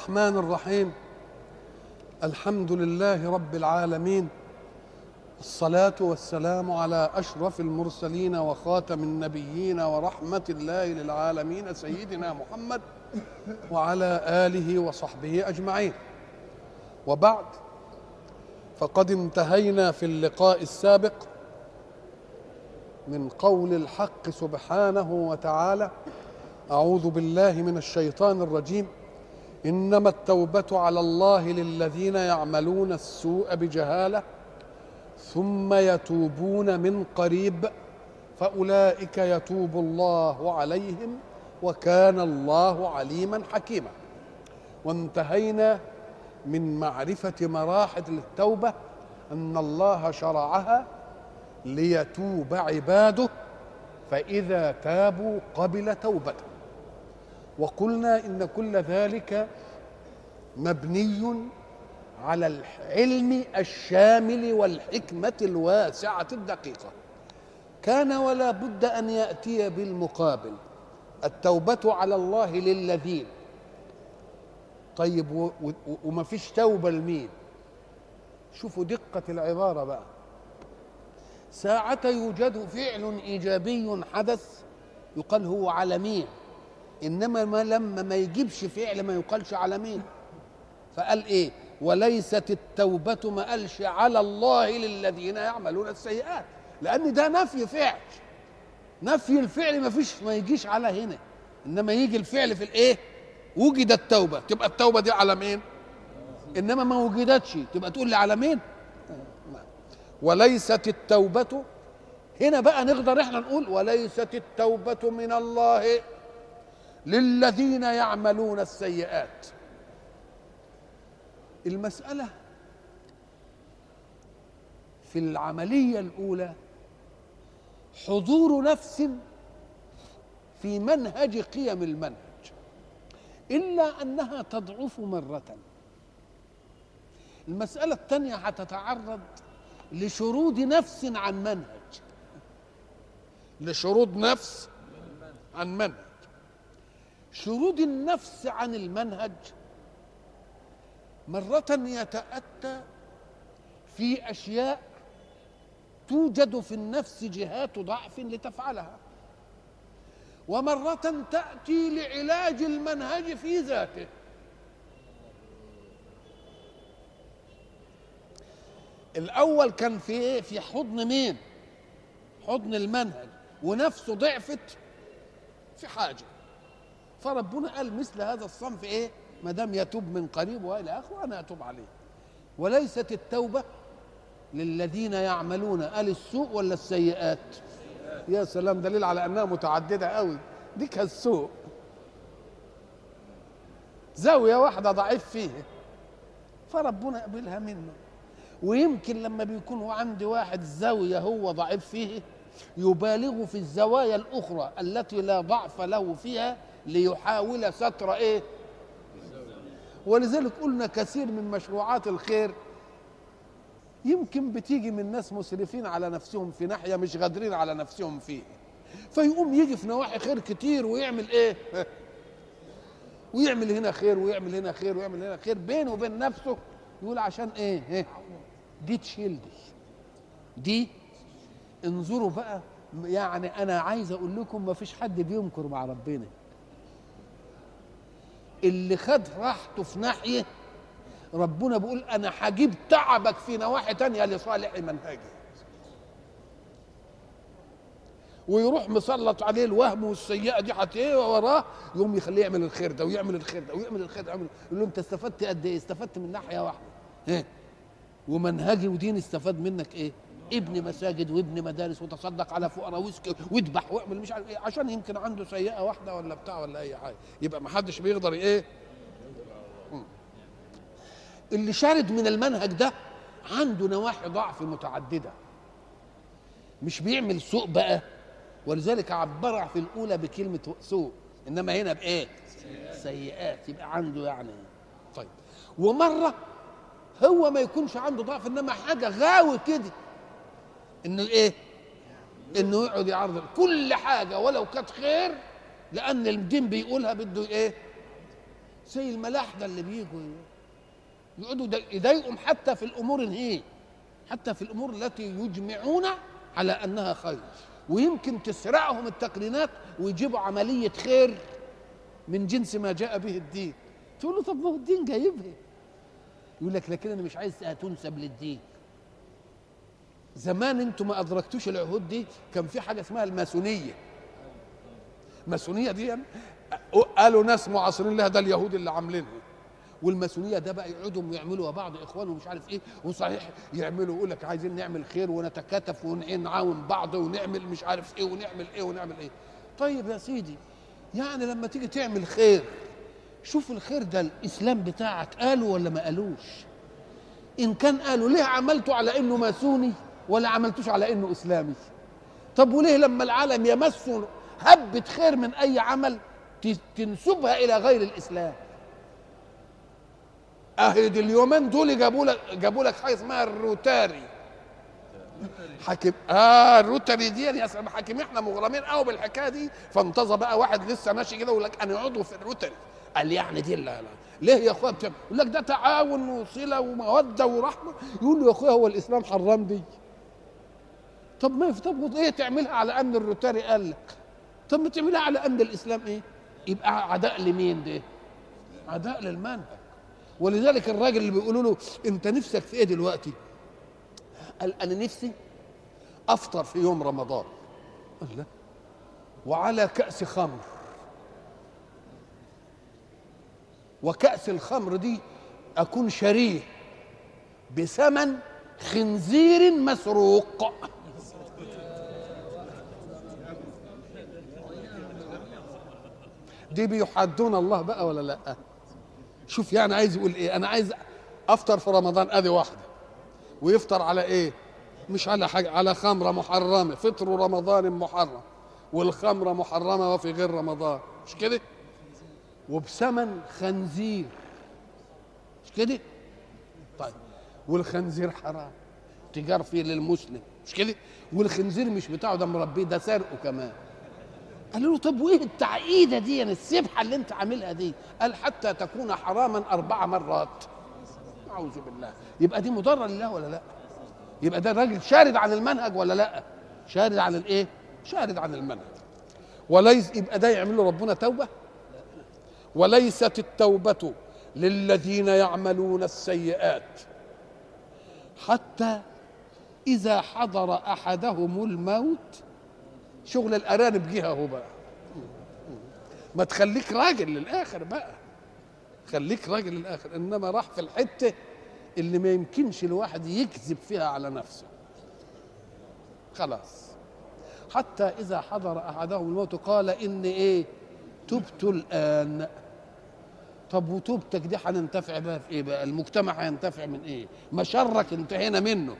الرحمن الرحيم. الحمد لله رب العالمين. الصلاة والسلام على أشرف المرسلين وخاتم النبيين ورحمة الله للعالمين سيدنا محمد وعلى آله وصحبه أجمعين. وبعد فقد انتهينا في اللقاء السابق من قول الحق سبحانه وتعالى أعوذ بالله من الشيطان الرجيم. إنما التوبة على الله للذين يعملون السوء بجهالة ثم يتوبون من قريب فأولئك يتوب الله عليهم وكان الله عليما حكيما. وانتهينا من معرفة مراحل التوبة أن الله شرعها ليتوب عباده فإذا تابوا قبل توبته. وقلنا إن كل ذلك مبني على العلم الشامل والحكمة الواسعة الدقيقة. كان ولا بد أن يأتي بالمقابل. التوبة على الله للذين. طيب وما فيش توبة لمين؟ شوفوا دقة العبارة بقى. ساعة يوجد فعل إيجابي حدث يقال هو على مين؟ إنما ما لما ما يجيبش فعل ما يقالش على مين؟ فقال إيه؟ وليست التوبة ما قالش على الله للذين يعملون السيئات. لأن ده نفي فعل. نفي الفعل ما فيش ما يجيش على هنا. إنما يجي الفعل في الإيه؟ وجد التوبة. تبقى التوبة دي على مين؟ إنما ما وجدتش. تبقى تقول لي على مين؟ وليست التوبة. هنا بقى نقدر إحنا نقول وليست التوبة من الله للذين يعملون السيئات. المسألة في العملية الأولى حضور نفس في منهج قيم المنهج إلا أنها تضعف مرة. المسألة الثانية هتتعرض لشرود نفس عن منهج. لشرود نفس عن منهج. شرود النفس عن المنهج مرة يتأتى في أشياء توجد في النفس جهات ضعف لتفعلها ومرة تأتي لعلاج المنهج في ذاته الأول كان في إيه؟ في حضن مين؟ حضن المنهج ونفسه ضعفت في حاجة فربنا قال مثل هذا الصنف إيه؟ ما دام يتوب من قريب وإلى آخره أنا أتوب عليه. وليست التوبة للذين يعملون قال السوء ولا السيئات؟ يا سلام دليل على أنها متعددة قوي. دي كالسوء زاوية واحدة ضعيف فيها فربنا يقبلها منه. ويمكن لما بيكون هو واحد زاوية هو ضعيف فيه يبالغ في الزوايا الأخرى التي لا ضعف له فيها ليحاول ستر إيه؟ ولذلك قلنا كثير من مشروعات الخير يمكن بتيجي من ناس مسرفين على نفسهم في ناحية مش قادرين على نفسهم فيه. فيقوم يجي في نواحي خير كتير ويعمل إيه؟ ويعمل هنا خير ويعمل هنا خير ويعمل هنا خير بينه وبين نفسه. يقول عشان إيه, إيه؟ دي تشيل دي. دي انظروا بقى يعني أنا عايز أقول لكم ما فيش حد بيمكر مع ربنا. اللي خد راحته في ناحية ربنا بيقول أنا هجيب تعبك في نواحي تانية لصالح منهجي ويروح مسلط عليه الوهم والسيئة دي حتى إيه وراه يقوم يخليه يعمل الخير ده ويعمل الخير ده ويعمل الخير ده يقول له أنت استفدت قد إيه؟ استفدت من ناحية واحدة إيه ومنهجي ودين استفاد منك إيه؟ ابن مساجد وابن مدارس وتصدق على فقراء واذبح واعمل مش عارف إيه عشان يمكن عنده سيئة واحدة ولا بتاع ولا أي حاجة. يبقى ما حدش بيقدر إيه. اللي شارد من المنهج ده عنده نواحي ضعف متعددة. مش بيعمل سوء بقى ولذلك عبرها في الأولى بكلمة سوء إنما هنا بإيه؟ سيئات. يبقى عنده يعني. طيب. ومرة هو ما يكونش عنده ضعف إنما حاجة غاوي كده إنه إيه؟ إنه يقعد يعرض. كل حاجة ولو كانت خير لأن الدين بيقولها بده إيه؟ زي الملاحده اللي بيجوا يقعدوا يضايقهم حتى في الأمور هي حتى في الأمور التي يجمعون على أنها خير. ويمكن تسرعهم التقنينات ويجيبوا عملية خير من جنس ما جاء به الدين. تقول له طب ما هو الدين جايبها. يقول لك لكن أنا مش عايزها تنسب للدين. زمان أنتم ما ادركتوش العهود دي كان في حاجة اسمها الماسونية. الماسونية دي يعني قالوا ناس معاصرين لها ده اليهود اللي عاملينها. والماسونية ده بقى يقعدوا ويعملوا بعض إخوان ومش عارف إيه وصحيح يعملوا يقول لك عايزين نعمل خير ونتكاتف ونعاون بعض ونعمل مش عارف إيه ونعمل إيه ونعمل إيه. طيب يا سيدي يعني لما تيجي تعمل خير شوف الخير ده الإسلام بتاعك قالوا ولا ما قالوش؟ إن كان قالوا ليه عملته على إنه ماسوني؟ ولا عملتوش على إنه إسلامي. طب وليه لما العالم يمسوا هبة خير من أي عمل تنسبها إلى غير الإسلام؟ اهي دي اليومين دول جابوا لك جابوا لك حاجة اسمها الروتاري. حاكم آه الروتاري دي يا سلام حاكم إحنا مغرمين قوي بالحكاية دي. فانتظر بقى واحد لسه ماشي كده ويقول لك أنا عضو في الروتاري. قال يعني دي لا لا. ليه يا أخويا؟ يقول لك ده تعاون وصلة ومودة ورحمة. يقول له يا أخويا هو الإسلام حرام دي. طب ما طب إيه تعملها على أن الروتاري قال لك؟ طب ما تعملها على أن الإسلام إيه؟ يبقى عداء لمين ده؟ عداء للمنهج. ولذلك الراجل اللي بيقولوا له أنت نفسك في إيه دلوقتي؟ قال أنا نفسي أفطر في يوم رمضان. قال لا. وعلى كأس خمر. وكأس الخمر دي أكون شريه بثمن خنزير مسروق. دي بيحدون الله بقى ولا لأ؟ شوف يعني عايز يقول إيه أنا عايز أفطر في رمضان آدي واحدة ويفطر على إيه؟ مش على حاجة على خمرة محرمة فطر رمضان محرم والخمرة محرمة وفي غير رمضان مش كده؟ وبثمن خنزير مش كده؟ طيب والخنزير حرام تجار فيه للمسلم مش كده؟ والخنزير مش بتاعه ده مربيه ده سرقه كمان. قالوا له طب وإيه التعقيدة دي؟ يعني السبحة اللي أنت عاملها دي قال حتى تكون حراما أربع مرات. اعوذ بالله. يبقى دي مضرة لله ولا لأ؟ يبقى ده الراجل شارد عن المنهج ولا لأ؟ شارد عن الإيه؟ شارد عن المنهج. وليس يبقى ده يعمل له ربنا توبة؟ وليست التوبة للذين يعملون السيئات. حتى إذا حضر أحدهم الموت شغل الأرانب جه اهو بقى. ما تخليك راجل للآخر بقى. خليك راجل للآخر. إنما راح في الحتة اللي ما يمكنش الواحد يكذب فيها على نفسه. خلاص. حتى إذا حضر أحدهم الموت قال إني إيه؟ تبت الآن. طب وتوبتك دي هننتفع بها في إيه بقى؟ المجتمع هينتفع من إيه؟ ما شرك انتهينا منه.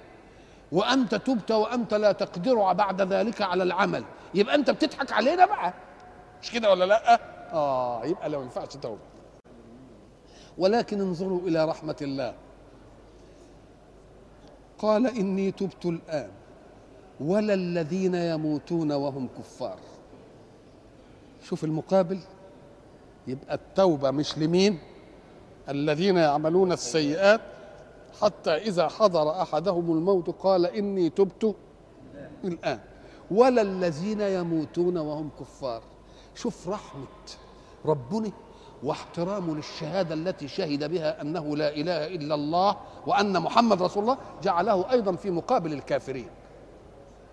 وأنت تبت وأنت لا تقدر بعد ذلك على العمل. يبقى انت بتضحك علينا بقى. مش كده ولا لأ؟ آه يبقى لو ينفعش توبه ولكن انظروا إلى رحمة الله. قال إني تبت الآن. ولا الذين يموتون وهم كفار. شوف المقابل. يبقى التوبة مش لمين؟ الذين يعملون السيئات. حتى إذا حضر أحدهم الموت قال إني تبت الآن. ولا الذين يموتون وهم كفار. شوف رحمة ربنا واحترامه للشهادة التي شهد بها أنه لا إله إلا الله وأن محمد رسول الله جعله أيضا في مقابل الكافرين.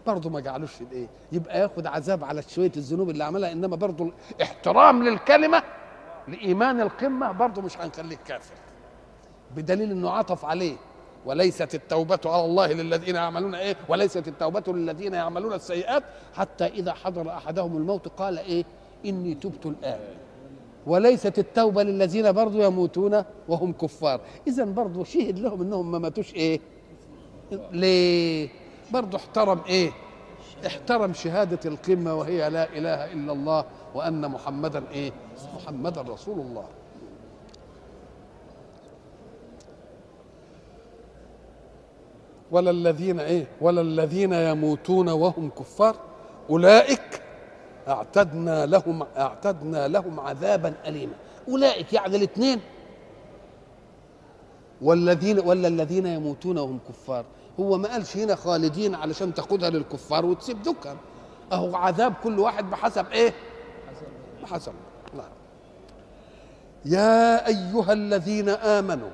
برضه ما جعلوش الايه يبقى ياخد عذاب على شوية الذنوب اللي عملها إنما برضه احترام للكلمة لإيمان القمة برضه مش هنخليك كافر. بدليل إنه عطف عليه وليست التوبة على الله للذين يعملون إيه؟ وليست التوبة للذين يعملون السيئات حتى إذا حضر أحدهم الموت قال إيه؟ إني تبت الآن. وليست التوبة للذين برضو يموتون وهم كفار. إذا برضو شهد لهم إنهم ما ماتوش إيه؟ ليه؟ برضو احترم إيه؟ احترم شهادة القمة وهي لا إله إلا الله وأن محمدا إيه؟ محمدا رسول الله. ولا الذين إيه؟ ولا الذين يموتون وهم كفار. أولئك أعتدنا لهم أعتدنا لهم عذابا اليما. أولئك يعني الاثنين. والذين ولا الذين يموتون وهم كفار. هو ما قالش هنا خالدين علشان تاخدها للكفار وتسيب دكان. أهو عذاب كل واحد بحسب إيه؟ بحسب لا. يا أيها الذين آمنوا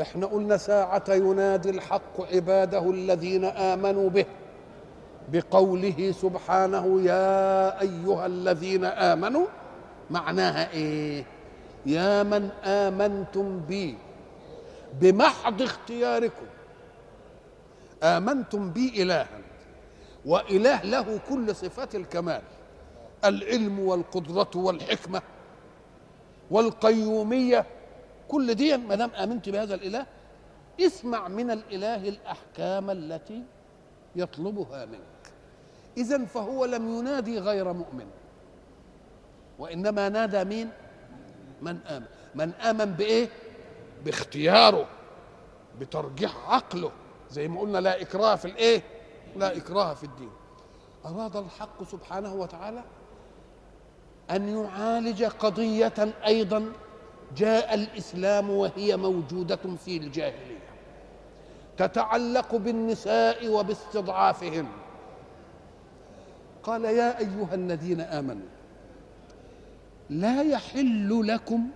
إحنا قلنا ساعة ينادي الحق عباده الذين آمنوا به بقوله سبحانه يا أيها الذين آمنوا معناها إيه؟ يا من آمنتم بي بمحض اختياركم. آمنتم بي إلها وإله له كل صفات الكمال العلم والقدرة والحكمة والقيومية كل دي ما دام آمنت بهذا الإله اسمع من الإله الأحكام التي يطلبها منك. اذا فهو لم ينادي غير مؤمن. وإنما نادى مين؟ من آمن. من آمن بإيه؟ باختياره بترجيح عقله. زي ما قلنا لا إكراه في الإيه؟ لا إكراه في الدين. أراد الحق سبحانه وتعالى أن يعالج قضية أيضا جاء الإسلام وهي موجودة في الجاهلية تتعلق بالنساء وباستضعافهن قال يا أيها الذين آمنوا لا يحل لكم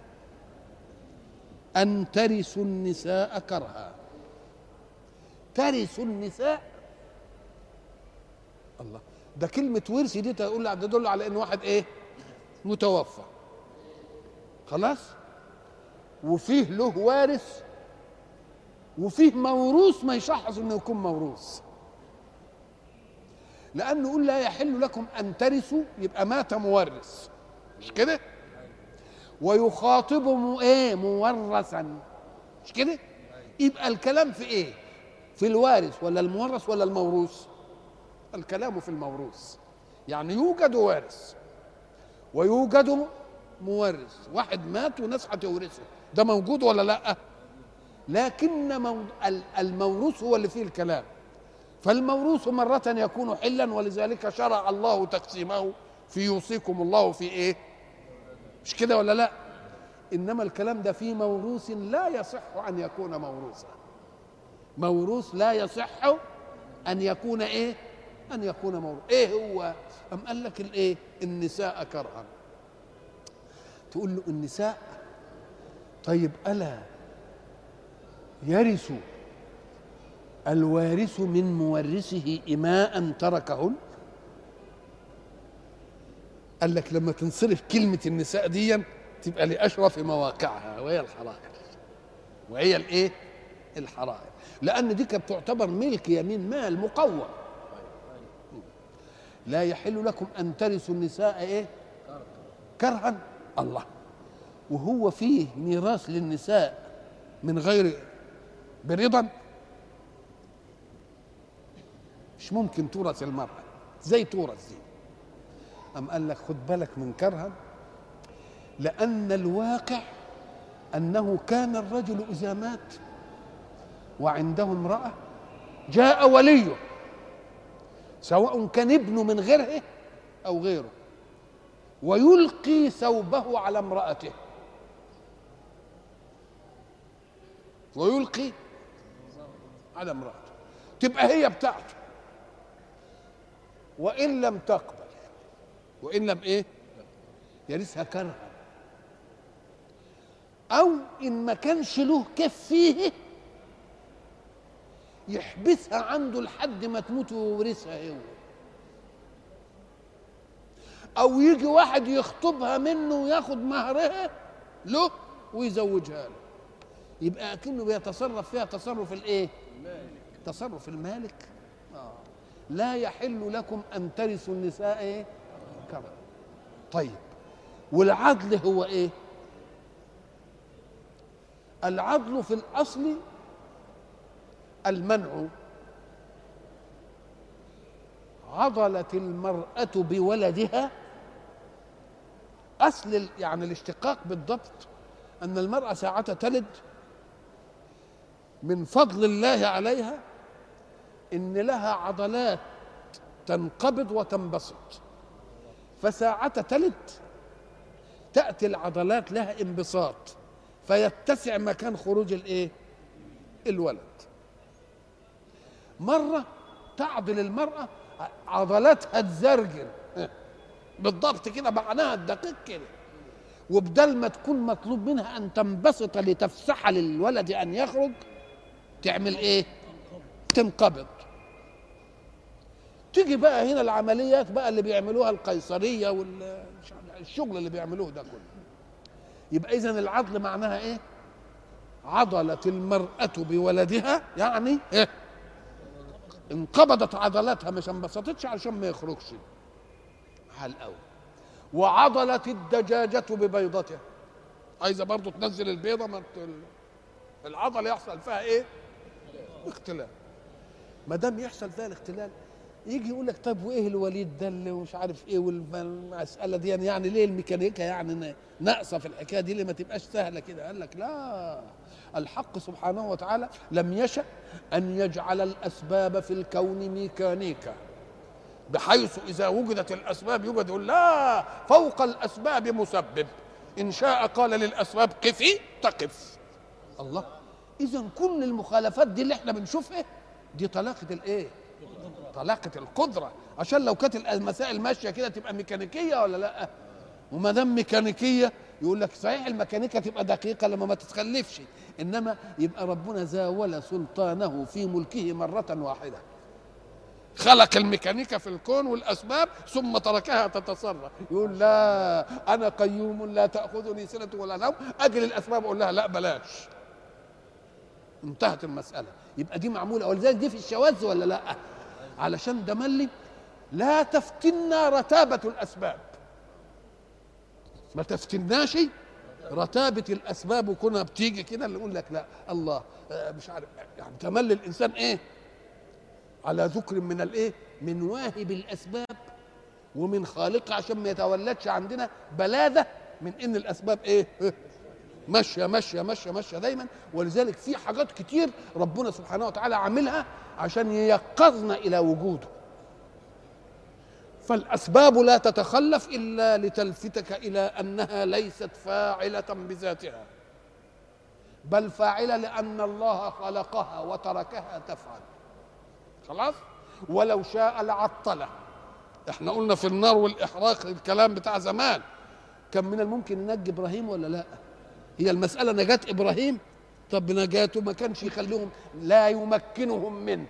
أن ترثوا النساء كرها. ترثوا النساء؟ الله ده كلمة ورث دي تقول تدل على إن واحد إيه؟ متوفى. خلاص؟ وفيه له وارث وفيه موروث ما يشخص إنه يكون موروث. لأنه يقول لا يحل لكم أن ترثوا يبقى مات مورث. مش كده؟ ويخاطب إيه مورثا. مش كده؟ يبقى الكلام في إيه؟ في الوارث ولا المورث ولا الموروث؟ الكلام في الموروث. يعني يوجد وارث ويوجد مورث. واحد مات وناس هتورثه. ده موجود ولا لأ؟ لكن مو- ال- الموروث هو اللي فيه الكلام. فالموروث مرة يكون حلا ولذلك شرع الله تقسيمه في يوصيكم الله في إيه؟ مش كده ولا لأ؟ إنما الكلام ده في موروث لا يصح أن يكون موروثا. موروث لا يصح أن يكون إيه؟ أن يكون موروث إيه هو؟ أم قال لك الإيه؟ النساء كرها. تقول له النساء طيب ألا يرث الوارث من مورثه إماء تركهن؟ قال لك لما تنصرف كلمة النساء دي تبقى لأشرف مواقعها وهي الحرائر. وهي الإيه؟ الحرائر. لأن دي كانت تعتبر ملك يمين مال مقوم لا يحل لكم أن ترثوا النساء إيه؟ كرها. الله. وهو فيه ميراث للنساء من غير برضا؟ مش ممكن تورث المرأة زي تورث دي. أم قال لك خد بالك من كرها؟ لأن الواقع أنه كان الرجل إذا مات وعنده امرأة جاء وليه سواء كان ابنه من غيره أو غيره ويلقي ثوبه على امرأته. ويلقي على امرأته. تبقى هي بتاعته. وإن لم تقبل. وإن لم إيه؟ يرثها كرها أو إن ما كانش له كيف فيه يحبسها عنده لحد ما تموت ويورثها هو. أو يجي واحد يخطبها منه وياخد مهرها له ويزوجها له. يبقى أكنه بيتصرف فيها تصرف الإيه؟ تصرف المالك آه. لا يحل لكم أن ترثوا النساء إيه؟ كرها طيب والعدل هو إيه؟ العدل في الأصل المنع عضلت المرأة بولدها أصل يعني الاشتقاق بالضبط أن المرأة ساعة تلد من فضل الله عليها إن لها عضلات تنقبض وتنبسط. فساعة تلد تأتي العضلات لها انبساط فيتسع مكان خروج الإيه؟ الولد. مرة تعضل المرأة عضلاتها تزرجن. بالضبط كده معناها الدقيق كده. وبدل ما تكون مطلوب منها أن تنبسط لتفسح للولد أن يخرج تعمل إيه؟ تنقبض. تيجي بقى هنا العمليات بقى اللي بيعملوها القيصرية والشغل اللي بيعملوه ده كله. يبقى اذا العضل معناها إيه؟ عضلت المرأة بولدها يعني إيه؟ انقبضت عضلاتها مش انبسطتش علشان ما يخرجش. حال قوي وعضلت الدجاجة ببيضتها. عايزة برضو تنزل البيضة ما العضلة يحصل فيها إيه؟ اختلال. ما دام يحصل فيها الاختلال يجي يقول لك طب وإيه الوليد ده اللي مش عارف إيه والمسألة دي؟ يعني ليه الميكانيكا يعني ناقصة في الحكاية دي؟ ليه ما تبقاش سهلة كده؟ قال لك لا الحق سبحانه وتعالى لم يشأ أن يجعل الأسباب في الكون ميكانيكا. بحيث إذا وجدت الأسباب يوجد لا فوق الأسباب مسبب. إن شاء قال للأسباب قفي تقف. الله. إذا كل المخالفات دي اللي إحنا بنشوفها دي طلاقة الإيه؟ طلاقة القدرة. عشان لو كانت المسائل ماشية كده تبقى ميكانيكية ولا لأ؟ وما دام ميكانيكية يقول لك صحيح الميكانيكا تبقى دقيقة لما ما تتخلفش. إنما يبقى ربنا زاول سلطانه في ملكه مرة واحدة. خلق الميكانيكا في الكون والأسباب ثم تركها تتصرف. يقول لا أنا قيوم لا تأخذني سنة ولا نوم. أجل الأسباب أقول لها لا بلاش. انتهت المسألة. يبقى دي معمولة. ولذلك دي في الشواذ ولا لأ؟ علشان ده ملي. لا تفتنا رتابة الأسباب. ما تفتناش رتابة الأسباب. وكونها بتيجي كده اللي يقول لك لا الله مش عارف. يعني تملي الإنسان إيه؟ على ذكر من الإيه؟ من واهب الأسباب. ومن خالقها عشان ما يتولدش عندنا بلاده من إن الأسباب إيه؟ ماشية ماشية ماشية ماشية دايما. ولذلك في حاجات كتير ربنا سبحانه وتعالى عاملها عشان ييقظنا إلى وجوده. فالأسباب لا تتخلف إلا لتلفتك إلى أنها ليست فاعلة بذاتها. بل فاعلة لأن الله خلقها وتركها تفعل. خلاص؟ ولو شاء لعطله. إحنا قلنا في النار والإحراق الكلام بتاع زمان. كان من الممكن ننجي إبراهيم ولا لا؟ هي المسألة نجاة إبراهيم. طب نجاته ما كانش يخليهم لا يمكنهم منه.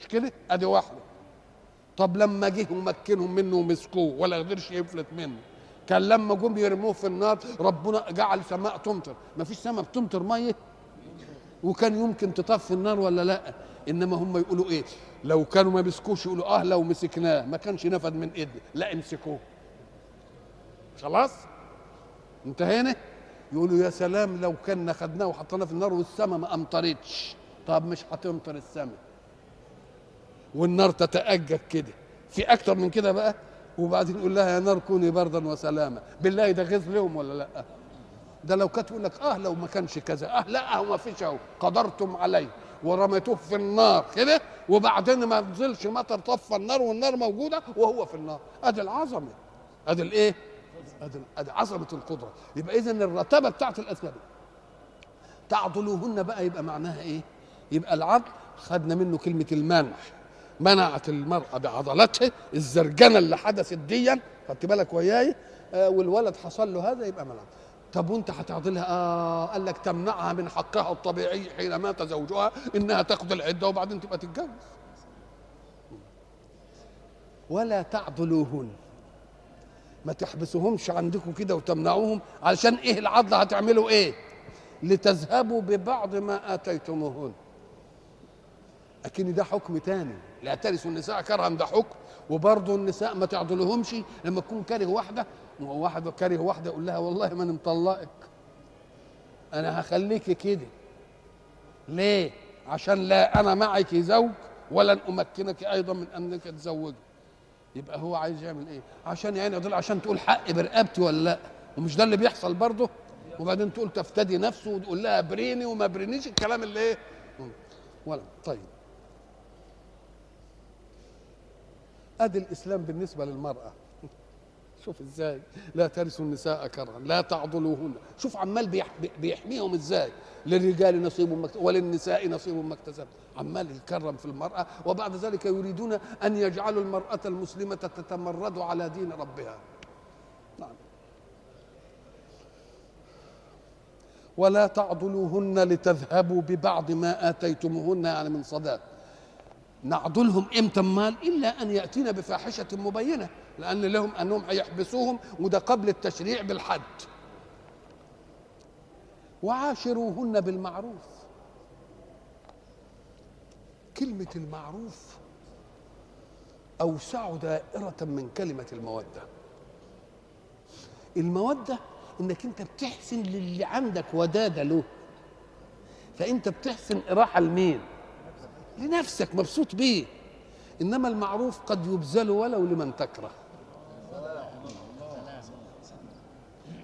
مش كده؟ أدي واحدة. طب لما جه ومكنهم منه ومسكوه ولا قدرش يفلت منه. كان لما جم يرموه في النار ربنا جعل سماء تمطر. ما فيش سماء بتمطر مية؟ وكان يمكن تطفي النار ولا لأ؟ إنما هم يقولوا إيه؟ لو كانوا ما مسكوش يقولوا آه لو مسكناه. ما كانش نفد من ايدنا لا امسكوه. خلاص؟ انتهينا؟ يقولوا يا سلام لو كنا خدناه وحطيناه في النار والسماء ما أمطرتش. طب مش هتمطر السماء والنار تتأجج كده. في أكتر من كده بقى؟ وبعدين يقول لها يا نار كوني بردا وسلاما. بالله ده غيظ لهم ولا لأ؟ ده لو كانت تقول لك آه لو ما كانش كذا. آه لأ هو ما فيش أهو. قدرتم عليه. ورميتوه في النار كده. وبعدين ما نزلش مطر طفى النار والنار موجودة وهو في النار. أدي العظمة. أدي الإيه؟ ادي عظمه القدرة. يبقى اذا الرتبة بتاعت الأسباب. تعضلوهن بقى يبقى معناها إيه؟ يبقى العضل خدنا منه كلمة المنع. منعت المرأة بعضلاتها الزرجنة اللي حدثت ديا. خدت بالك وياي؟ آه والولد حصل له هذا يبقى منع. طب وأنت هتعضلها آه قال لك تمنعها من حقها الطبيعي حين مات زوجها إنها تاخذ العدة وبعدين تبقى تتجوز. ولا تعضلوهن ما تحبسوهمش عندكم كده وتمنعوهم علشان إيه العضله هتعملوا إيه؟ لتذهبوا ببعض ما آتيتموهن. لكن ده حكم تاني. لا ترثوا النساء كرها ده حكم. وبرضه النساء ما تعضلهمش لما تكون كاره واحدة. واحد كاره واحدة يقول لها والله ما أنا مطلقك. أنا هخليك كده. ليه؟ عشان لا أنا معك زوج ولن أمكنك أيضا من أنك تزوجي. يبقى هو عايز يعمل إيه؟ عشان يعني يضل عشان تقول حق برقبتي ولا لأ. ومش ده اللي بيحصل برضه؟ وبعدين تقول تفتدي نفسه وتقول لها بريني وما برينيش الكلام اللي إيه؟ ولا. طيب. أدي الإسلام بالنسبة للمرأة. شوف إزاي. لا ترثوا النساء كرها لا تعضلوهن. شوف عمال بيح بيحميهم إزاي. للرجال نصيب وللنساء نصيب ما اكتسب. عمال يكرم في المرأة وبعد ذلك يريدون أن يجعلوا المرأة المسلمة تتمرد على دين ربها. نعم. ولا تعضلوهن لتذهبوا ببعض ما آتيتموهن يعني من صداق. نعضلهم إمتى؟ مال إلا أن ياتينا بفاحشة مبينة. لأن لهم أنهم هيحبسوهم وده قبل التشريع بالحد. وعاشروهن بالمعروف. كلمة المعروف أوسع دائرة من كلمة المودة. المودة إنك أنت بتحسن للي عندك ودادة له. فأنت بتحسن اراحه لمين؟ لنفسك مبسوط بيه. إنما المعروف قد يبذل ولو لمن تكره.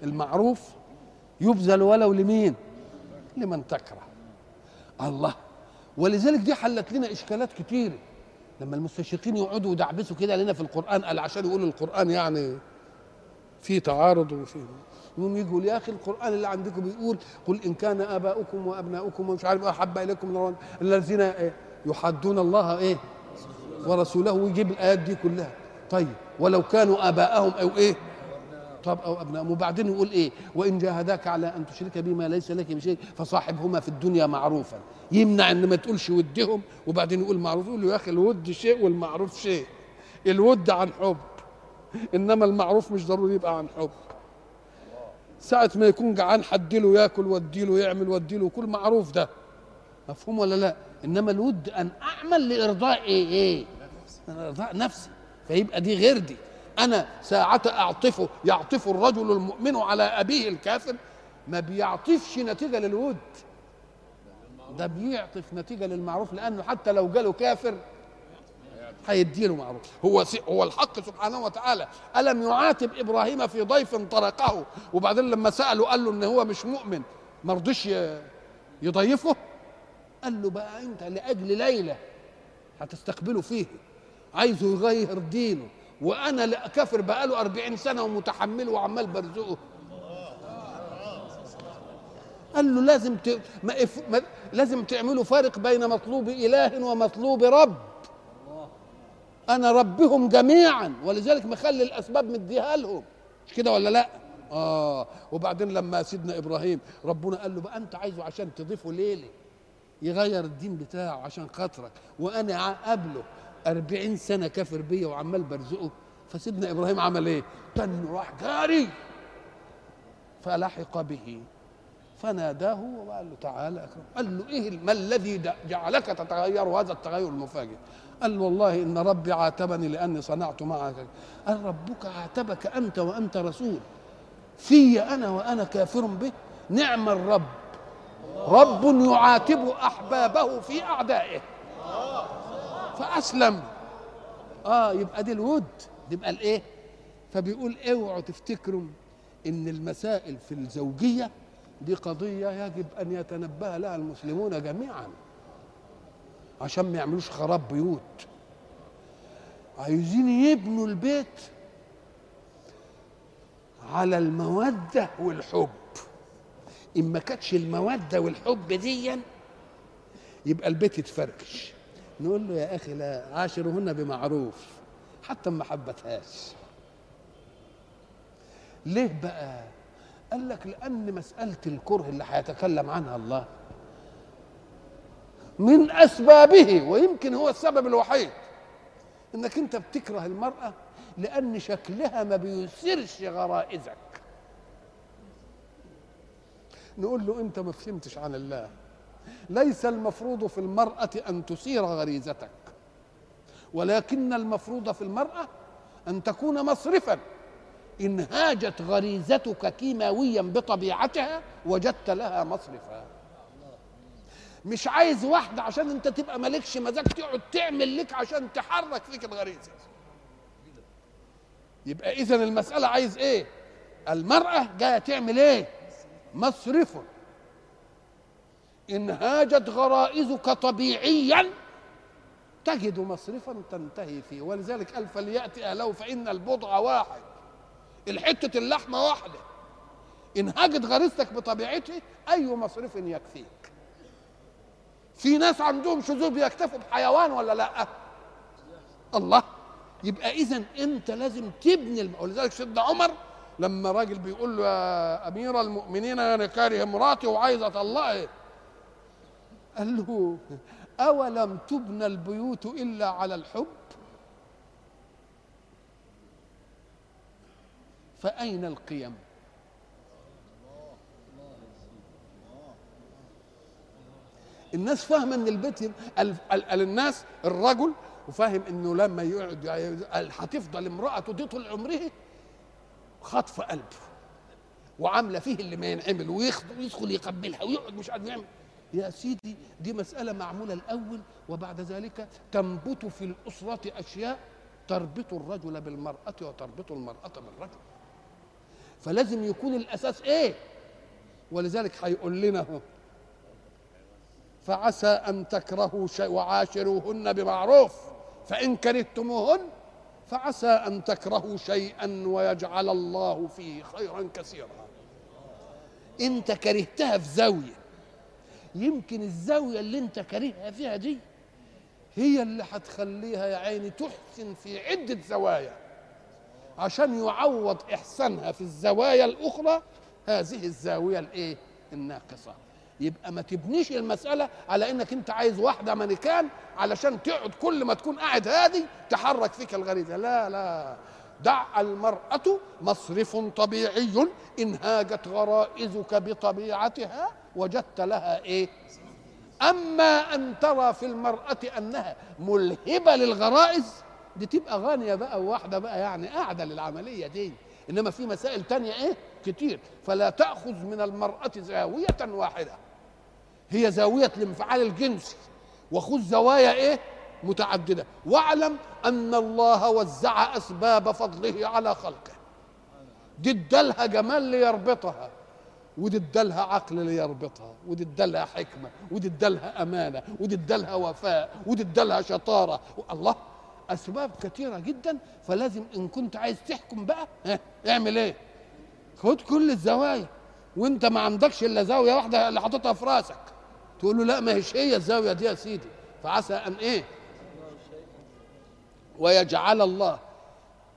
المعروف يبذل ولو لمين؟ لمن تكره. الله! ولذلك دي حلت لنا إشكالات كتير. لما المستشرقين يقعدوا يدعبسوا كده لنا في القرآن قال عشان يقولوا القرآن يعني في تعارض وفي يقوم يقول يا أخي القرآن اللي عندكم بيقول قل إن كان آباؤكم وأبناؤكم ومش عارف أحب إليكم الذين إيه؟ يحدون الله إيه؟ ورسوله ويجيب الآيات دي كلها. طيب ولو كانوا آباءهم أو إيه؟ طب أو ابنائهم وبعدين يقول إيه؟ وإن جاهداك على أن تشرك بما ليس لك بشيء فصاحبهما في الدنيا معروفا. يمنع إن ما تقولش ودهم وبعدين يقول معروف. يقول له يا أخي الود شيء والمعروف شيء. الود عن حب. إنما المعروف مش ضروري يبقى عن حب. ساعة ما يكون جعان حديله ياكل وديله يعمل وديله كل معروف ده. مفهوم ولا لا؟ إنما الود أن أعمل لإرضاء إيه؟ إيه؟ إرضاء نفسي. فيبقى دي غير دي. أنا ساعة اعطفه يعطف الرجل المؤمن على أبيه الكافر ما بيعطفش نتيجة للود. ده بيعطف نتيجة للمعروف لأنه حتى لو جاله كافر هيديله معروف. هو هو الحق سبحانه وتعالى. ألم يعاتب إبراهيم في ضيف طرقه؟ وبعدين لما سأله قال له إن هو مش مؤمن ما رضيش يضيفه؟ قال له بقى أنت لأجل ليلة هتستقبله فيه عايزه يغير دينه. وأنا لا كافر بقاله 40 سنة ومتحمله وعمال برزقه. قال له لازم ت... ما إف... ما... لازم تعملوا فارق بين مطلوب إله ومطلوب رب. أنا ربهم جميعا ولذلك مخلي الأسباب مديها لهم. مش كده ولا لا؟ آه. وبعدين لما سيدنا إبراهيم ربنا قال له بقى أنت عايزه عشان تضيفه ليله يغير الدين بتاعه عشان خاطرك وأنا قابله 40 سنة كافر بيا وعمال برزقه فسيدنا إبراهيم عمل إيه؟ تن راح جاري. فلحق به فناداه وقال له تعالى أكرم. قال له إيه ما الذي جعلك تتغير هذا التغير المفاجئ؟ قال له والله إن ربي عاتبني لأني صنعت معك. قال ربك عاتبك أنت وأنت رسول. في أنا وأنا كافر به نعم الرب. رب يعاتب أحبابه في أعدائه. فأسلم. آه يبقى دي الود. يبقى الإيه؟ فبيقول اوعوا تفتكروا إن المسائل في الزوجية دي قضية يجب أن يتنبه لها المسلمون جميعا. عشان ما يعملوش خراب بيوت. عايزين يبنوا البيت على المودة والحب. إن ما كانتش المودة والحب ديا يبقى البيت يتفركش. نقول له يا أخي لا عاشرهن بمعروف حتى ما حبتهاش. ليه بقى؟ قال لك لأن مسألة الكره اللي هيتكلم عنها الله من أسبابه ويمكن هو السبب الوحيد إنك أنت بتكره المرأة لأن شكلها ما بيثيرش غرائزك. نقول له أنت ما فهمتش عن الله. ليس المفروض في المرأة أن تثير غريزتك ولكن المفروض في المرأة أن تكون مصرفا إن هاجت غريزتك كيماويا بطبيعتها وجدت لها مصرفا مش عايز واحدة عشان أنت تبقى مالكش مزاج تقعد تعمل لك عشان تحرك فيك الغريزة يبقى إذا المسألة عايز إيه؟ المرأة جاية تعمل إيه؟ مصرف إن هاجت غرائزك طبيعيا تجد مصرفا تنتهي فيه. ولذلك قال فليأتي أهله فإن البضع واحد الحتة اللحمة واحدة. إن هاجت غريزتك بطبيعته أي مصرف يكفيك؟ في ناس عندهم شذوذ يكتفوا بحيوان ولا لأ؟ الله يبقى اذا أنت لازم تبني الم... ولذلك سيدنا عمر لما راجل بيقول له يا أمير المؤمنين أنا كاره مراتي وعايز اطلقها قال له أولم تبنى البيوت إلا على الحب؟ فأين القيم؟ الناس فاهمة إن البيت ال- ال- ال- الناس الرجل وفاهم إنه لما يقعد يعني هتفضل امرأته دي طول عمره خطف قلبه وعاملة فيه اللي ما ينعمل ويدخل يقبلها ويقعد مش عارف يعمل. يا سيدي دي مسألة معمولة الأول وبعد ذلك تنبت في الأسرة أشياء تربط الرجل بالمرأة وتربط المرأة بالرجل. فلازم يكون الأساس إيه؟ ولذلك هيقول لنا فعسى أن تكرهوا شيء وعاشروهن بمعروف فإن كرهتموهن فعسى أن تكرهوا شيئا ويجعل الله فيه خيرا كثيرا. أنت كرهتها في زاوية يمكن الزاوية اللي أنت كارهها فيها دي هي اللي هتخليها يا عيني تحسن في عدة زوايا. عشان يعوض إحسانها في الزوايا الأخرى هذه الزاوية الإيه؟ الناقصة. يبقى ما تبنيش المسألة على إنك أنت عايز واحدة مانيكان علشان تقعد كل ما تكون قاعد هادي تحرك فيك الغريزة. لا لا. دع المرأة مصرف طبيعي إن هاجت غرائزك بطبيعتها وجدت لها إيه؟ أما أن ترى في المرأة أنها ملهبة للغرائز دي تبقى غانية بقى وواحدة بقى يعني قاعدة للعملية دي. إنما في مسائل تانية إيه؟ كتير. فلا تأخذ من المرأة زاوية واحدة. هي زاوية الانفعال الجنسي وخذ زوايا إيه؟ متعددة. واعلم أن الله وزع أسباب فضله على خلقه. دي ادالها جمال ليربطها. ودي ادالها عقل ليربطها ودي ادالها حكمة ودي ادالها أمانة ودي ادالها وفاء ودي ادالها شطارة. الله أسباب كثيرة جدا فلازم إن كنت عايز تحكم بقى اعمل إيه؟ خد كل الزوايا. وأنت ما عندكش إلا زاوية واحدة اللي حاططها في رأسك. تقول له لا ما هيش هي الزاوية دي يا سيدي. فعسى أن إيه؟ ويجعل الله.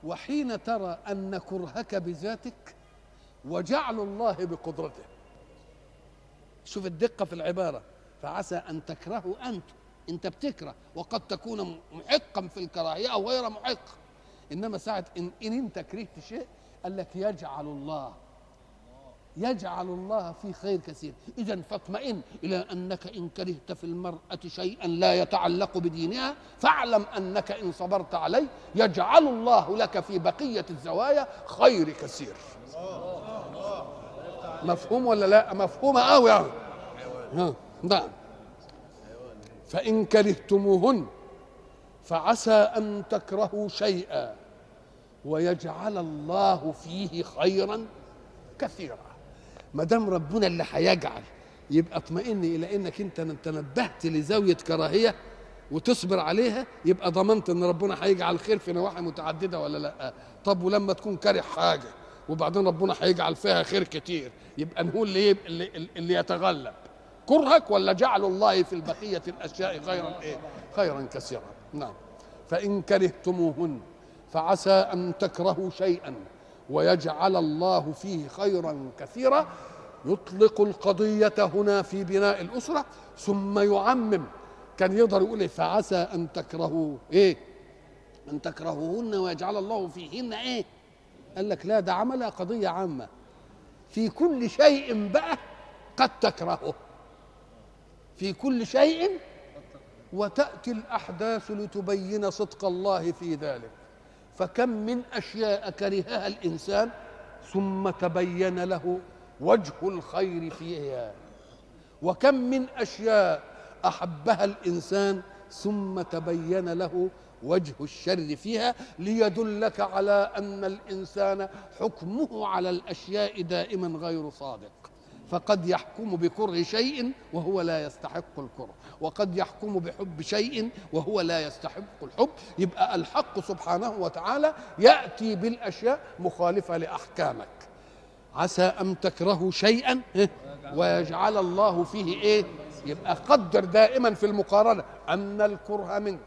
وحين ترى أن كرهك بذاتك وجعل الله بقدرته. شوف الدقة في العبارة. فعسى أن تكرهوا أنتم أنت بتكره. وقد تكون محقا في الكراهية أو غير محق. إنما ساعة إن, إن أنت كرهت شيء قال لك يجعل الله يجعل الله في خير كثير. إذا فاطمئن إلى أنك إن كرهت في المرأة شيئا لا يتعلق بدينها فاعلم أنك إن صبرت عليه يجعل الله لك في بقية الزوايا خير كثير. مفهوم ولا لا؟ مفهومة قوي يعني ها نعم. فإن كرهتموهن فعسى أن تكرهوا شيئا ويجعل الله فيه خيرا كثيرا. ما دام ربنا اللي هيجعل يبقى اطمئن إلى إنك أنت تنبهت لزاوية كراهية وتصبر عليها يبقى ضمنت إن ربنا هيجعل خير في نواحي متعددة ولا لأ. طب ولما تكون كاره حاجة وبعدين ربنا هيجعل فيها خير كتير يبقى نقول اللي, اللي, اللي يتغلب. كرهك ولا جعل الله في البقية الأشياء خيرا إيه؟ خيرا كثيرا. نعم. فإن كرهتموهن فعسى أن تكرهوا شيئا. ويجعل الله فيه خيرا كثيرا يطلق القضية هنا في بناء الأسرة ثم يعمم. كان يقدر يقول إيه فعسى أن تكرهوا إيه؟ أن تكرهوهن ويجعل الله فيهن إيه؟ قال لك لا ده عملها قضية عامة. في كل شيء بقى قد تكرهه. في كل شيء وتأتي الأحداث لتبين صدق الله في ذلك. فكم من أشياء كرهها الإنسان ثم تبين له وجه الخير فيها. وكم من أشياء أحبها الإنسان ثم تبين له وجه الشر فيها ليدلك على أن الإنسان حكمه على الأشياء دائما غير صادق. فقد يحكم بكره شيء وهو لا يستحق الكره. وقد يحكم بحب شيء وهو لا يستحق الحب. يبقى الحق سبحانه وتعالى يأتي بالأشياء مخالفة لأحكامك. عسى أن تكرهوا شيئا إيه؟ ويجعل الله فيه إيه؟ يبقى قدر دائما في المقارنة. أن الكره منك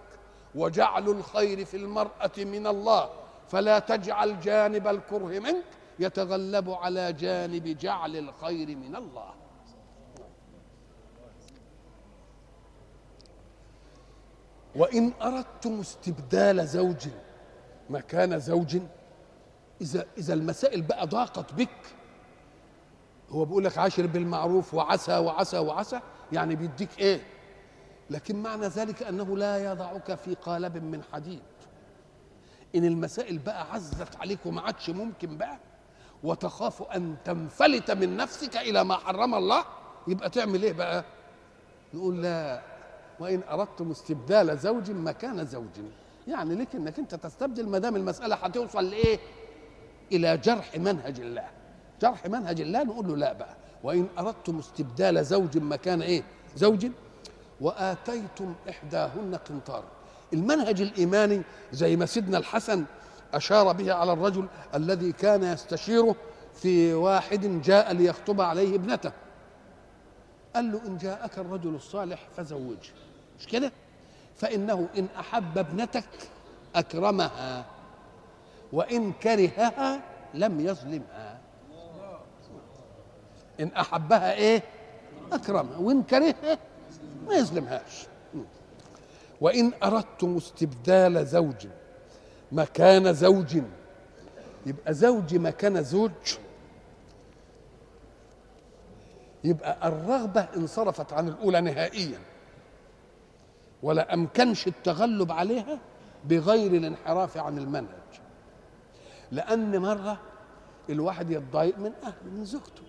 وجعل الخير في المرأة من الله. فلا تجعل جانب الكره منك. يتغلب على جانب جعل الخير من الله. وإن أردتم استبدال زوج مكان زوج إذا إذا المسائل بقى ضاقت بك هو بيقول لك عاشر بالمعروف وعسى وعسى وعسى يعني بيديك إيه؟ لكن معنى ذلك أنه لا يضعك في قالب من حديد. إن المسائل بقى عزت عليك وما عادش ممكن بقى وتخاف أن تنفلت من نفسك إلى ما حرم الله؟ يبقى تعمل إيه بقى؟ نقول لا وإن أردتم استبدال زوج مكان زوج. يعني لك إنك أنت تستبدل ما دام المسألة هتوصل لإيه؟ إلى جرح منهج الله. جرح منهج الله نقول له لا بقى. وإن أردتم استبدال زوج مكان إيه؟ زوج. وآتيتم إحداهن قنطارا. المنهج الإيماني زي ما سيدنا الحسن أشار به على الرجل الذي كان يستشيره في واحد جاء ليخطب عليه ابنته. قال له إن جاءك الرجل الصالح فزوجه مش كده؟ فإنه إن أحب ابنتك أكرمها وإن كرهها لم يظلمها. إن أحبها إيه؟ أكرمها وإن كرهها ما يظلمهاش. وإن أردتم استبدال زوج مكان زوج. يبقى زوج مكان زوج. يبقى الرغبة انصرفت عن الأولى نهائيا. ولا أمكنش التغلب عليها بغير الانحراف عن المنهج. لأن مرة الواحد يتضايق من أهله من زوجته.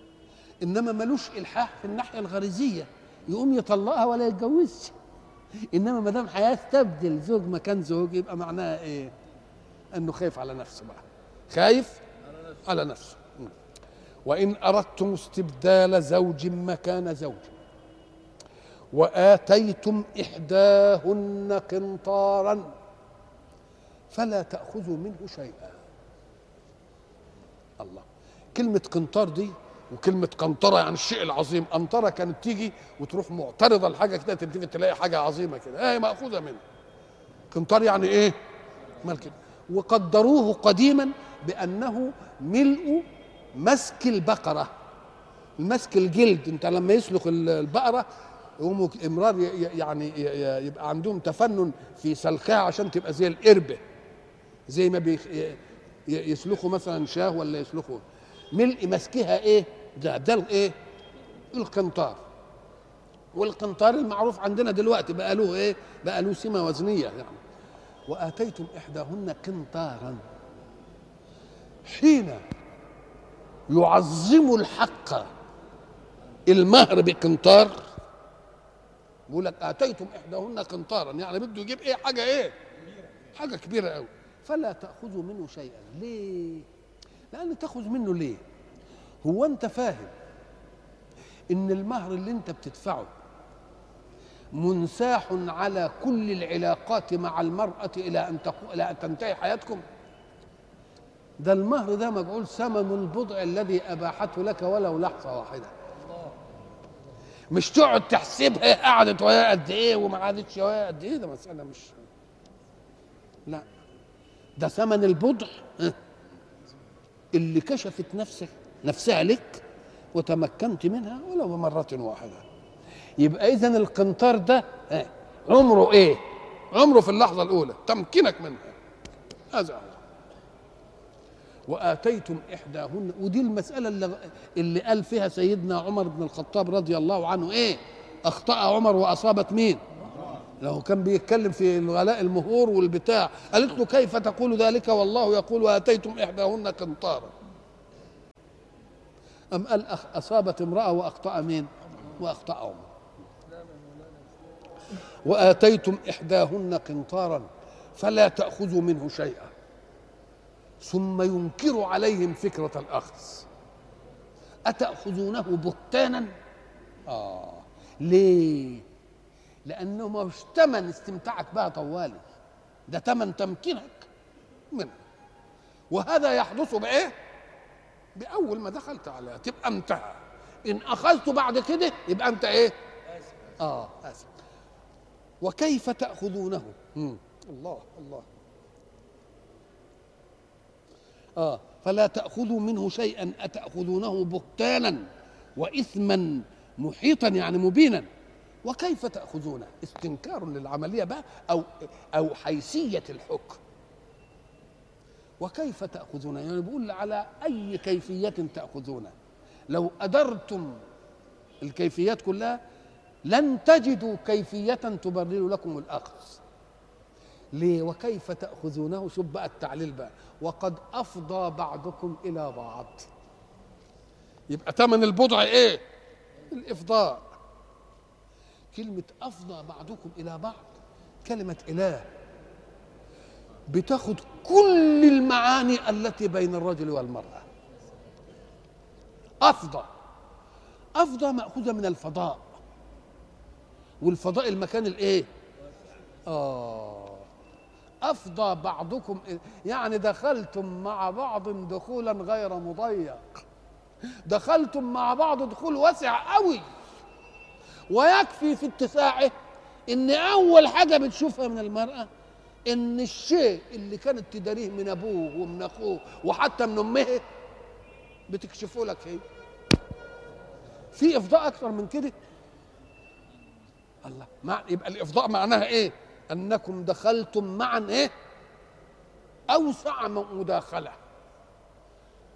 إنما ملوش إلحاح في الناحية الغريزية. يقوم يطلقها ولا يتجوزش. إنما ما دام هيستبدل زوج مكان زوج يبقى معناها إيه؟ أنه خايف على نفسه بقى. خايف على نفسه. وإن أردتم استبدال زوج مكان زوج. وآتيتم إحداهن قنطارا فلا تأخذوا منه شيئا. الله. كلمة قنطار دي وكلمة قنطرة يعني الشيء العظيم. قنطرة كانت تيجي وتروح معترضة لحاجة كده تلتفت تلاقي حاجة عظيمة كده. إيه مأخوذة منه. قنطار يعني إيه؟ مال كده وقدروه قديما بأنه ملء مسك البقرة. مسك الجلد. انت لما يسلخ البقرة يقوموا امرار يعني يبقى عندهم تفنن في سلخها عشان تبقى زي القربة. زي ما يسلخوا مثلا شاه ولا يسلخوا. ملء مسكها إيه؟ ده ده إيه؟ القنطار. والقنطار المعروف عندنا دلوقتي بقى له إيه؟ بقى له سمة وزنية يعني. وآتيتم إحداهن قنطارا. حين يعظم الحق المهر بقنطار يقول لك آتيتم إحداهن قنطارا. يعني بده يجيب إيه؟ حاجة إيه؟ حاجة كبيرة قوي فلا تأخذوا منه شيئا. ليه؟ لأن تأخذ منه ليه؟ هو أنت فاهم إن المهر اللي أنت بتدفعه منساح على كل العلاقات مع المرأة إلى أن. إلى أن تنتهي حياتكم. ده المهر ده مجعول ثمن البضع الذي أباحته لك ولو لحظة واحدة. مش تقعد تحسبها قعدت ويا قد إيه وما قعدتش ويا قد إيه؟ ده مسألة مش لا. ده ثمن البضع اللي كشفت نفسك نفسها لك وتمكنت منها ولو بمرة واحدة. يبقى اذا القنطار ده عمره إيه؟ عمره في اللحظة الأولى. تمكنك منها. هذا هو. وآتيتم إحداهن. ودي المسألة اللي, اللي قال فيها سيدنا عمر بن الخطاب رضي الله عنه إيه؟ أخطأ عمر وأصابت مين؟ لو كان بيتكلم في الغلاء المهور والبتاع. قالت له كيف تقول ذلك؟ والله يقول وآتيتم إحداهن قنطارا. أم قال أصابت امرأة وأخطأ مين؟ وأخطأ عمر. وآتيتم إحداهن قنطارا فلا تأخذوا منه شيئا. ثم ينكر عليهم فكرة الأخذ. أتأخذونه بهتانا؟ آه. ليه؟ لأنه مش تمن استمتاعك بها طوالي. ده تمن تمكينك منها وهذا يحدث بإيه؟ بأول ما دخلت عليها تبقى انتهى. إن أخذته بعد كده يبقى أنت إيه؟ آه آسف. وكيف تأخذونه؟ مم. الله الله. آه فلا تأخذوا منه شيئا أتأخذونه بهتانا وإثما محيطا يعني مبينا. وكيف تأخذونه؟ استنكار للعملية بقى أو أو حيثية الحكم. وكيف تأخذونه؟ يعني بيقول على أي كيفية تأخذونه. لو أدرتم الكيفيات كلها لن تجدوا كيفية تبرر لكم الأخذ ليه؟ وكيف تأخذونه شوف بقى التعليل بقى؟ وقد أفضى بعضكم إلى بعض. يبقى ثمن البضع إيه؟ الإفضاء. كلمة أفضى بعضكم إلى بعض كلمة إله. بتاخد كل المعاني التي بين الرجل والمرأة. أفضى. أفضى مأخوذة من الفضاء. والفضاء المكان الإيه؟ آه. أفضى بعضكم يعني دخلتم مع بعض دخولا غير مضيق. دخلتم مع بعض دخول واسع قوي. ويكفي في اتساعه إن أول حاجة بتشوفها من المرأة إن الشيء اللي كانت تداريه من أبوه ومن أخوه وحتى من أمه بتكشفه لك هي. في إفضاء أكثر من كده؟ الله. مع يبقى الإفضاء معناها إيه؟ أنكم دخلتم معا إيه؟ أوسع مداخلة.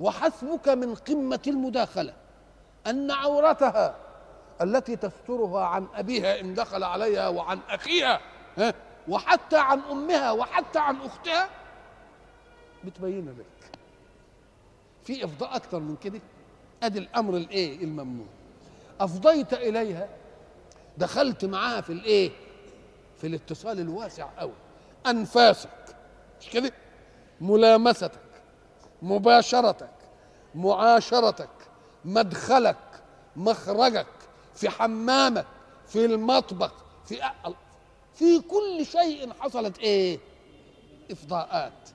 وحسبك من قمة المداخلة. أن عورتها التي تسترها عن أبيها إن دخل عليها وعن أخيها ها؟ وحتى عن أمها وحتى عن أختها بتبين لك. في إفضاء أكثر من كده؟ أدي الأمر الإيه؟ الممنوع. أفضيت إليها دخلت معاها في الايه؟ في الاتصال الواسع قوي. أنفاسك. مش كده؟ ملامستك. مباشرتك. معاشرتك. مدخلك. مخرجك. في حمامك. في المطبخ. في في كل شيء حصلت إيه؟ إفضاءات.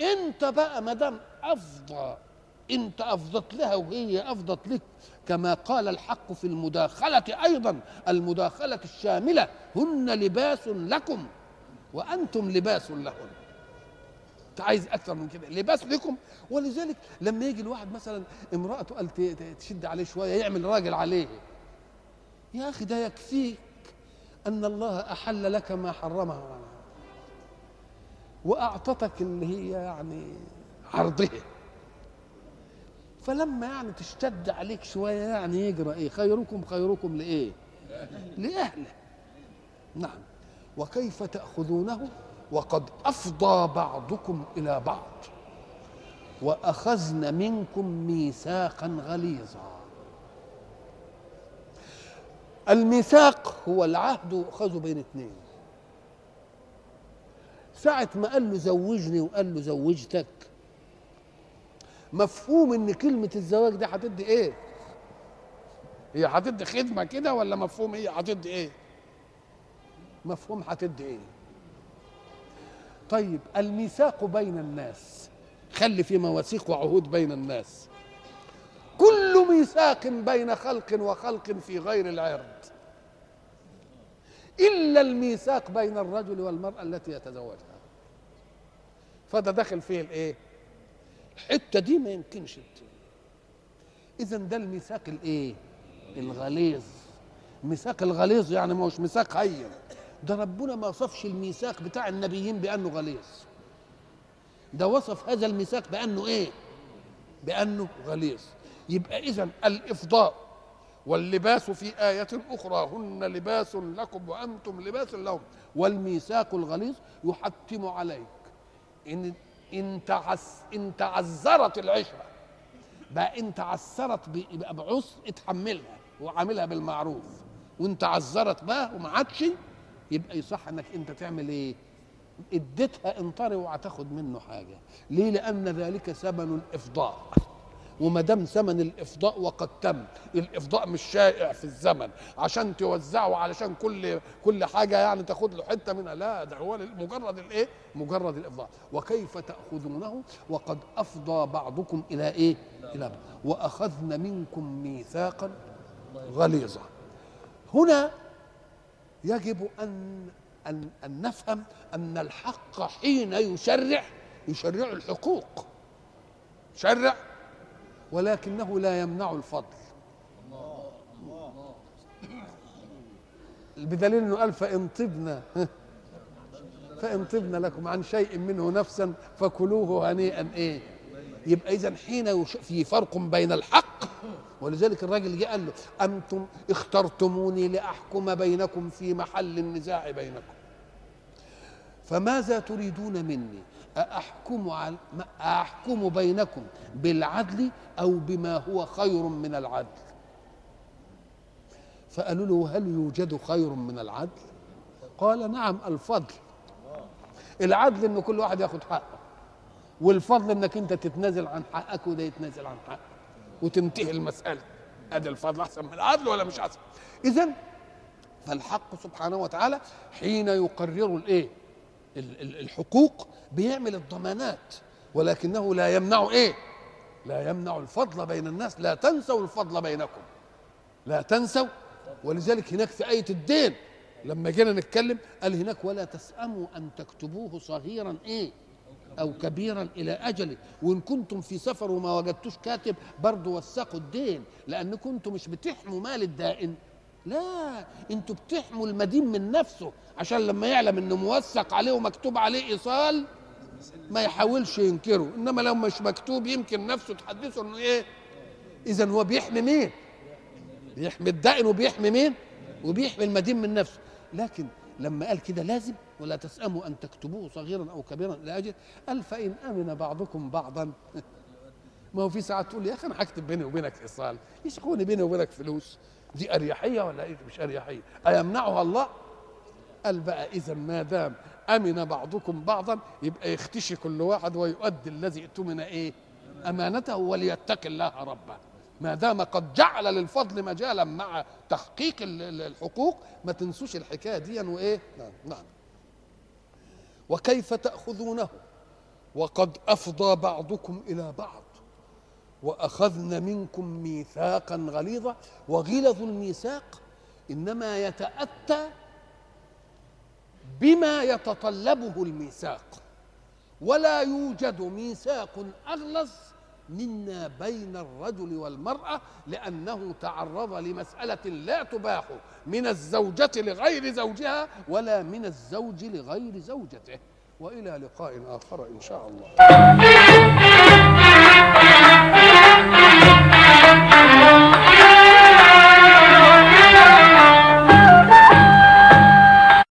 أنت بقى ما دام أفضى أنت أفضت لها وهي أفضت لك كما قال الحق في المداخلة أيضا المداخلة الشاملة هن لباس لكم وأنتم لباس لهن أنت عايز أكثر من كده؟ لباس لكم. ولذلك لما يجي الواحد مثلا امرأته قال تشد عليه شوية يعمل راجل عليه. يا أخي ده يكفيك أن الله أحل لك ما حرمه عليك وأعطتك اللي هي يعني عرضها. فلما يعني تشتد عليك شوية يعني يجرى إيه؟ خيركم خيركم لإيه؟ لأهله. نعم. وكيف تأخذونه؟ وقد أفضى بعضكم إلى بعض. واخذن منكم ميثاقا غليظا. الميثاق هو العهد يؤخذ بين اثنين. ساعة ما قال له زوجني وقال له زوجتك مفهوم إن كلمة الزواج دي هتدي إيه؟ هي هتدي خدمة كده ولا مفهوم هي هتدي إيه؟ مفهوم هتدي إيه؟ طيب الميثاق بين الناس خلي في مواثيق وعهود بين الناس كل ميثاق بين خلق وخلق في غير العرض إلا الميثاق بين الرجل والمرأة التي يتزوجها فده داخل فيه الإيه الحتة دي ما يمكنش إذا ده الميثاق الإيه؟ الغليظ. ميثاق الغليظ يعني ما هوش ميثاق هين. ده ربنا ما وصفش الميثاق بتاع النبيين بأنه غليظ. ده وصف هذا الميثاق بأنه إيه؟ بأنه غليظ. يبقى إذا الإفضاء واللباس في آية أخرى هن لباس لكم وأنتم لباس لهم. والميثاق الغليظ يحتم عليك. إن إن تعس إن تعذرت العشرة بقى إن تعثرت يبقى بعسر اتحملها وعاملها بالمعروف وإن تعذرت بقى وما عادش يبقى يصح إنك أنت تعمل إيه؟ اديتها انطري وهتاخد منه حاجة ليه؟ لأن ذلك ثمن الإفضاء وما دام ثمن الإفضاء وقد تم الإفضاء مش شائع في الزمن. عشان توزعه علشان كل كل حاجة يعني تاخد له حتة منها. لا ده هو مجرد الإيه؟ مجرد الإفضاء. وكيف تأخذونه؟ وقد أفضى بعضكم إلى إيه؟ إلى بعض. واخذنا منكم ميثاقا غليظا. هنا يجب أن أن أن نفهم أن الحق حين يشرع يشرع الحقوق. شرع ولكنه لا يمنع الفضل. بدليل إنه قال فإن طبنا فإن طبنا لكم عن شيء منه نفسا فكلوه هنيئا إيه؟ يبقى اذا حين. في فرق بين الحق ولذلك الراجل جه قال له أنتم اخترتموني لأحكم بينكم في محل النزاع بينكم. فماذا تريدون مني؟ أأحكم على أحكم بينكم بالعدل أو بما هو خير من العدل. فقالوا له هل يوجد خير من العدل؟ قال نعم الفضل. العدل إن كل واحد ياخد حقه والفضل إنك أنت تتنازل عن حقك وده يتنازل عن حقه وتنتهي المسألة. أدي الفضل أحسن من العدل ولا مش أحسن؟ اذا فالحق سبحانه وتعالى حين يقرر الإيه؟ الحقوق بيعمل الضمانات ولكنه لا يمنع إيه؟ لا يمنع الفضل بين الناس لا تنسوا الفضل بينكم لا تنسوا. ولذلك هناك في آية الدين لما جينا نتكلم قال هناك ولا تسأموا أن تكتبوه صغيرا إيه؟ أو كبيرا إلى أجله وإن كنتم في سفر وما وجدتوش كاتب برضه وثقوا الدين لأن كنتم مش بتحموا مال الدائن. لا أنتوا بتحموا المدين من نفسه عشان لما يعلم انه موثق عليه ومكتوب عليه إيصال ما يحاولش ينكره. إنما لو مش مكتوب يمكن نفسه تحدثه إنه إيه؟ إذا هو بيحمي مين؟ بيحمي الدائن وبيحمي مين؟ وبيحمي المدين من نفسه. لكن لما قال كده لازم ولا تسأموا أن تكتبوه صغيرا أو كبيرا لأجل قال فإن أمن بعضكم بعضا. ما هو في ساعات تقول يا أخي أنا هكتب بيني وبينك إيصال. يشكوني بيني وبينك فلوس. دي أريحية ولا إيه؟ مش أريحية. أيمنعها الله؟ قال بقى إذا ما دام أمن بعضكم بعضا يبقى يختشي كل واحد ويؤدي الذي اؤتمن إيه؟ أمانته وليتق الله ربه. ما دام قد جعل للفضل مجالا مع تحقيق الحقوق ما تنسوش الحكاية دي وإيه؟ نعم نعم. وكيف تأخذونه؟ وقد أفضى بعضكم إلى بعض. وأخذن منكم ميثاقا غليظا. وغلظ الميثاق إنما يتأتى بما يتطلبه الميثاق. ولا يوجد ميثاق أغلظ منا بين الرجل والمرأة لأنه تعرض لمسألة لا تباح من الزوجة لغير زوجها ولا من الزوج لغير زوجته. وإلى لقاء آخر إن شاء الله. Bye.